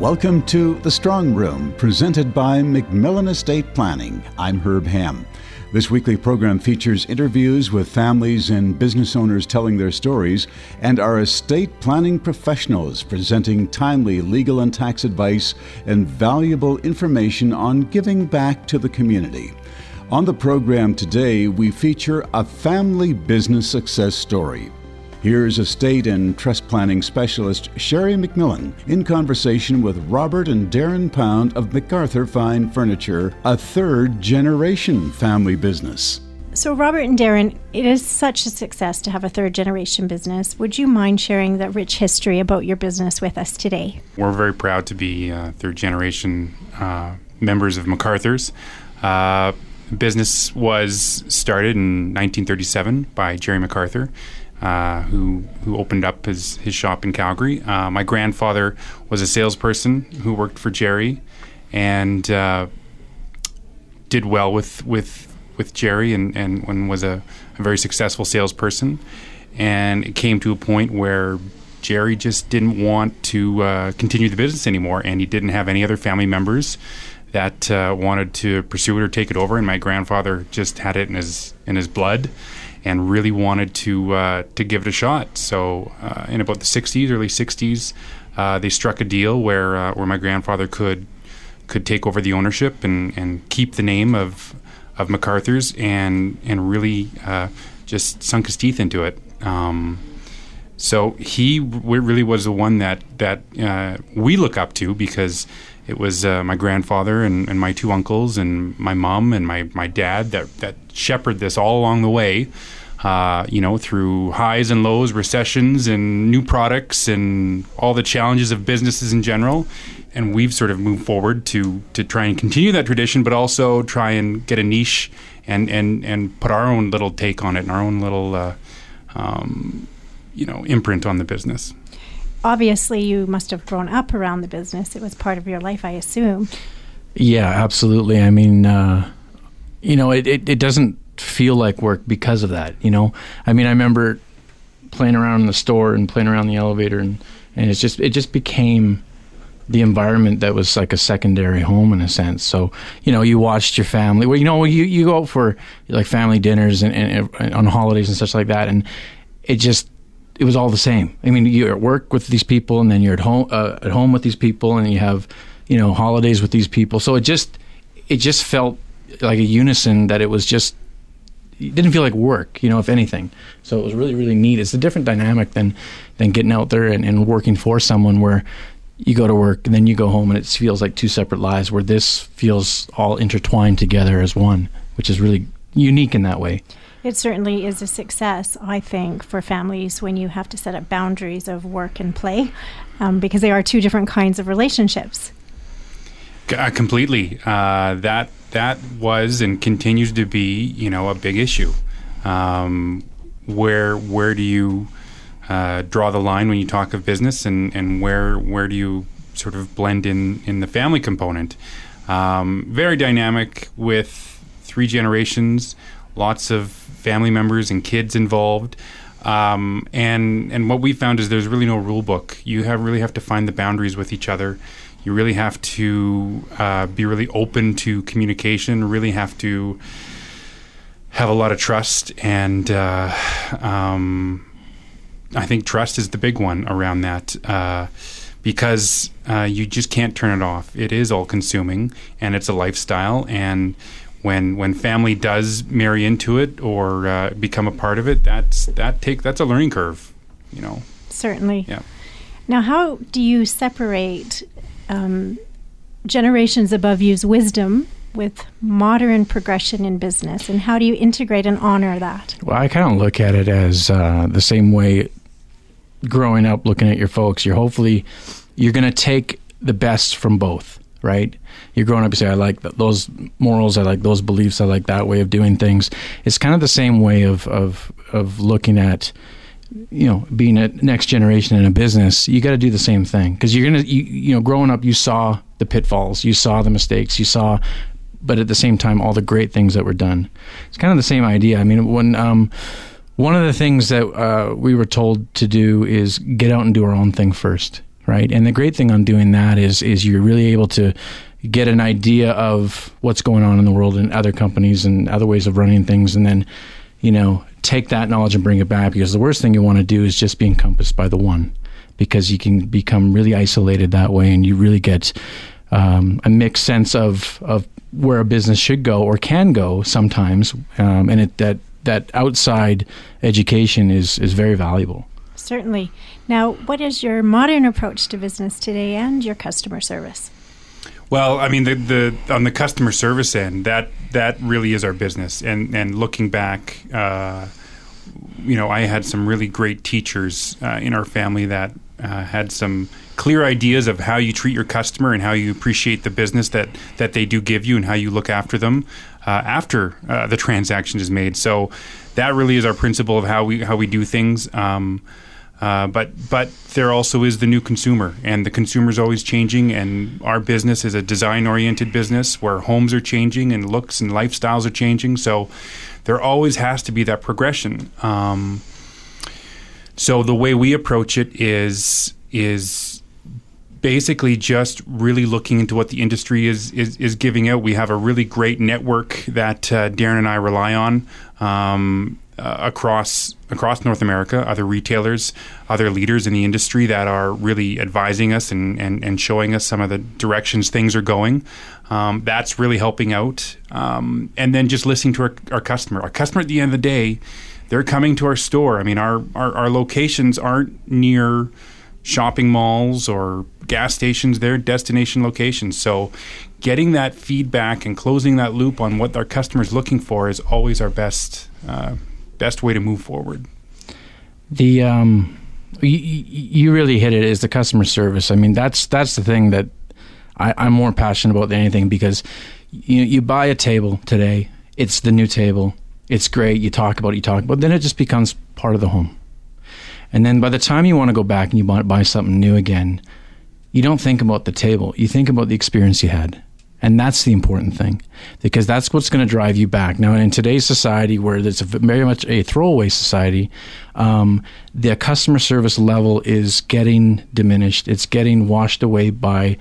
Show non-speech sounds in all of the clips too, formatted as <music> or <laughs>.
Welcome to The Strong Room, presented by MacMillan Estate Planning. I'm Herb Ham. This weekly program features interviews with families and business owners telling their stories and our estate planning professionals presenting timely legal and tax advice and valuable information on giving back to the community. On the program today, we feature a family business success story. Here's estate and trust planning specialist Sherry MacMillan in conversation with Robert and Darren Pound of MacArthur Fine Furniture, a third generation family business. So, Robert and Darren, it is such a success to have a third generation business. Would you mind sharing the rich history about your business with us today? We're very proud to be uh, third generation uh, members of MacArthur's. Uh, business was started in 1937 by Jerry MacArthur uh, who who opened up his, his shop in Calgary. Uh, my grandfather was a salesperson who worked for Jerry, and uh, did well with with with Jerry, and and, and was a, a, very successful salesperson. And it came to a point where Jerry just didn't want to uh, continue the business anymore, and he didn't have any other family members that uh, wanted to pursue it or take it over. And my grandfather just had it in his in his blood and really wanted to uh, to give it a shot. So uh, in about the 60s, early 60s, uh, they struck a deal where uh, where my grandfather could could take over the ownership and, and keep the name of of MacArthur's and and really uh, just sunk his teeth into it. Um, so he really was the one that that uh, we look up to because it was uh, my grandfather and, and, my two uncles and my mom and my, my dad that, that shepherded this all along the way. Uh, you know, through highs and lows, recessions, and new products, and all the challenges of businesses in general. And we've sort of moved forward to to try and continue that tradition, but also try and get a niche and and and put our own little take on it and our own little, uh, um, you know, imprint on the business obviously you must have grown up around the business. It was part of your life, I assume. Yeah, absolutely. I mean, uh, you know, it, it, it, doesn't feel like work because of that. You know, I mean, I remember playing around in the store and playing around the elevator, and and it's just it just became the environment that was like a secondary home in a sense. So you know, you watched your family. Well, you know, you you go out for like family dinners and, and, and on holidays and such like that, and it just it was all the same. I mean, you're at work with these people, and then you're at home uh, at home with these people, and you have you know holidays with these people. So it just it just felt like a unison that it was just it didn't feel like work, you know, if anything. So it was really really neat. It's a different dynamic than than getting out there and, and working for someone where you go to work and then you go home and it feels like two separate lives. Where this feels all intertwined together as one, which is really unique in that way. It certainly is a success, I think, for families when you have to set up boundaries of work and play, um, because they are two different kinds of relationships. Uh, completely. Uh, that that was and continues to be, you know, a big issue. Um, where where do you uh, draw the line when you talk of business, and, and where where do you sort of blend in in the family component? Um, very dynamic with three generations, lots of family members and kids involved. Um, and and what we found is there's really no rule book. You have really have to find the boundaries with each other. You really have to uh, be really open to communication. Really have to have a lot of trust, and uh, um, I think trust is the big one around that. Uh, because uh, you just can't turn it off. It is all consuming and it's a lifestyle. And when when family does marry into it or uh, become a part of it, that's that take that's a learning curve, you know. Certainly. Yeah. Now, how do you separate um, generations above you's wisdom with modern progression in business, and how do you integrate and honor that? Well, I kind of look at it as uh, the same way. Growing up, looking at your folks, you're hopefully you're going to take the best from both right? You're growing up, you say, I like those morals, I like those beliefs, I like that way of doing things. It's kind of the same way of, of, of looking at, you know, being a next generation in a business. You got to do the same thing because you're going to, you, you know, growing up, you saw the pitfalls, you saw the mistakes, you saw, but at the same time, all the great things that were done. It's kind of the same idea. I mean, when, um, one of the things that uh, we were told to do is get out and do our own thing first right? And the great thing on doing that is is you're really able to get an idea of what's going on in the world and other companies and other ways of running things, and then you know take that knowledge and bring it back. Because the worst thing you want to do is just be encompassed by the one, because you can become really isolated that way, and you really get um, a mixed sense of of where a business should go or can go sometimes, um, and it, that that outside education is is very valuable. Certainly. Now, what is your modern approach to business today and your customer service? Well, I mean, the, the on the customer service end, that that really is our business. And and looking back, uh, you know, I had some really great teachers uh, in our family that uh, had some clear ideas of how you treat your customer and how you appreciate the business that that they do give you and how you look after them uh, after uh, the transaction is made. So that really is our principle of how we how we do things. Um, uh, but but there also is the new consumer, and the consumer is always changing. And our business is a design-oriented business where homes are changing and looks and lifestyles are changing. So there always has to be that progression. Um, so the way we approach it is is basically just really looking into what the industry is is, is giving out. We have a really great network that uh, Darren and I rely on. Um, uh, across across North America, other retailers, other leaders in the industry that are really advising us and, and, and showing us some of the directions things are going. Um, that's really helping out. Um, and then just listening to our, our customer. Our customer at the end of the day, they're coming to our store. I mean, our, our, our locations aren't near shopping malls or gas stations, they're destination locations. So getting that feedback and closing that loop on what our customers looking for is always our best uh, best way to move forward? The um, you, you really hit it is the customer service. I mean, that's that's the thing that I, I'm more passionate about than anything because you you buy a table today, it's the new table, it's great. You talk about it, you talk about, it, then it just becomes part of the home. And then by the time you want to go back and you buy something new again, you don't think about the table. You think about the experience you had. And that's the important thing because that's what's going to drive you back. Now, in today's society where it's very much a throwaway society, um, the customer service level is getting diminished. It's getting washed away by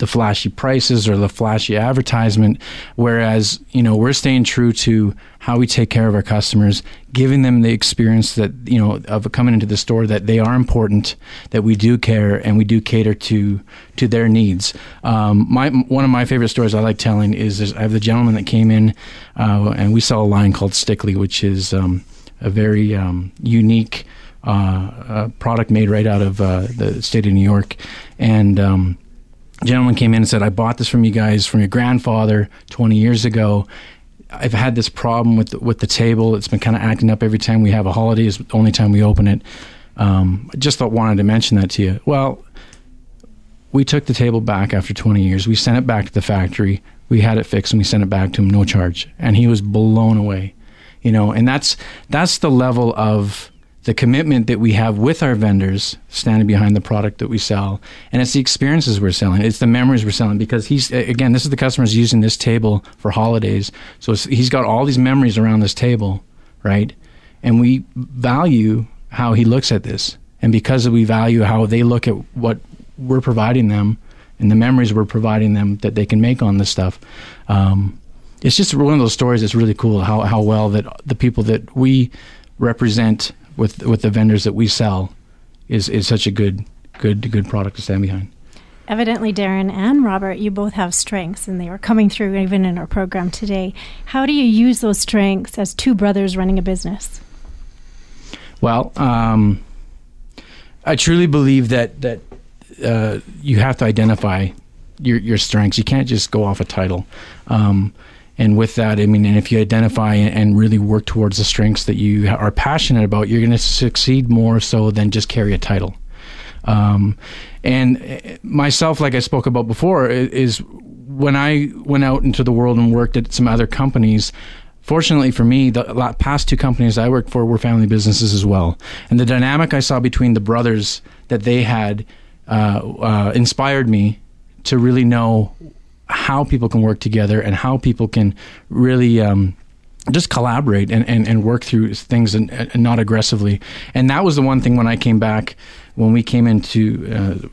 the flashy prices or the flashy advertisement. Whereas, you know, we're staying true to how we take care of our customers, giving them the experience that, you know, of coming into the store that they are important, that we do care and we do cater to to their needs. Um, my one of my favorite stories I like telling is, I have the gentleman that came in uh, and we sell a line called Stickley, which is um, a very um, unique uh, product made right out of uh, the state of New York. And um, gentleman came in and said, I bought this from you guys from your grandfather 20 years ago. I've had this problem with the, with the table. It's been kind of acting up every time we have a holiday. Is the only time we open it. Um, I just thought wanted to mention that to you. Well, we took the table back after 20 years. We sent it back to the factory. We had it fixed and we sent it back to him, no charge. And he was blown away. You know, and that's that's the level of the commitment that we have with our vendors standing behind the product that we sell and it's the experiences we're selling. It's the memories we're selling because he's again this is the customers using this table for holidays. So he's got all these memories around this table right? And we value how he looks at this. And because we value how they look at what we're providing them and the memories we're providing them that they can make on this stuff um, it's just one of those stories that's really cool how, how well that the people that we represent with with the vendors that we sell is is such a good good good product to stand behind. Evidently, Darren and Robert, you both have strengths, and they are coming through even in our program today. How do you use those strengths as two brothers running a business? Well, um, I truly believe that that uh, you have to identify your your strengths. You can't just go off a title. Um, and with that, I mean, and if you identify and really work towards the strengths that you are passionate about, you're going to succeed more so than just carry a title. Um, and uh, myself, like I spoke about before, is when I went out into the world and worked at some other companies. Fortunately for me, the past two companies I worked for were family businesses as well, and the dynamic I saw between the brothers that they had uh, uh, inspired me to really know how people can work together and how people can really um, just collaborate and, and, and work through things and, and not aggressively. And that was the one thing when I came back, when we came into uh,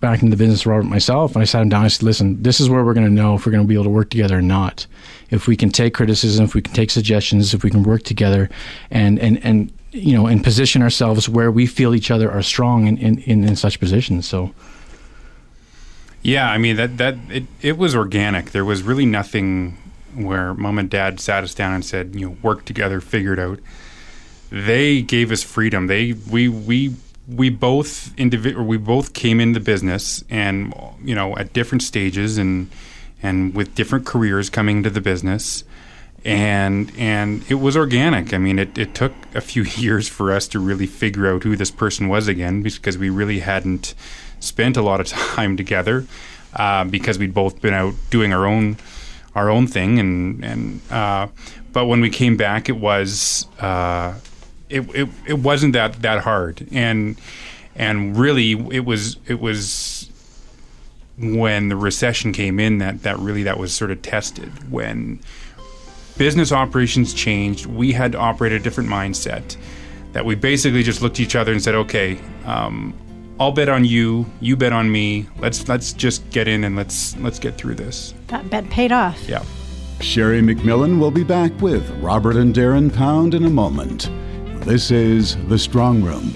back into the business, Robert myself, and I sat him down. I said, "Listen, this is where we're going to know if we're going to be able to work together or not. If we can take criticism, if we can take suggestions, if we can work together, and and and you know, and position ourselves where we feel each other are strong in in, in, in such positions." So. Yeah, I mean that that it, it was organic. There was really nothing where mom and dad sat us down and said, you know, work together, figure it out. They gave us freedom. They we we we both individ- we both came into the business and you know at different stages and and with different careers coming into the business and and it was organic. I mean, it, it took a few <laughs> years for us to really figure out who this person was again because we really hadn't spent a lot of <laughs> time together uh, because we'd both been out doing our own our own thing and and uh, but when we came back, it was. Uh, it, it, it wasn't that that hard and and really it was it was when the recession came in that that really that was sort of tested when business operations changed we had to operate a different mindset that we basically just looked at each other and said okay um, I'll bet on you you bet on me let's let's just get in and let's let's get through this that bet paid off yeah Sherry MacMillan will be back with Robert and Darren Pound in a moment. This is The Strong Room.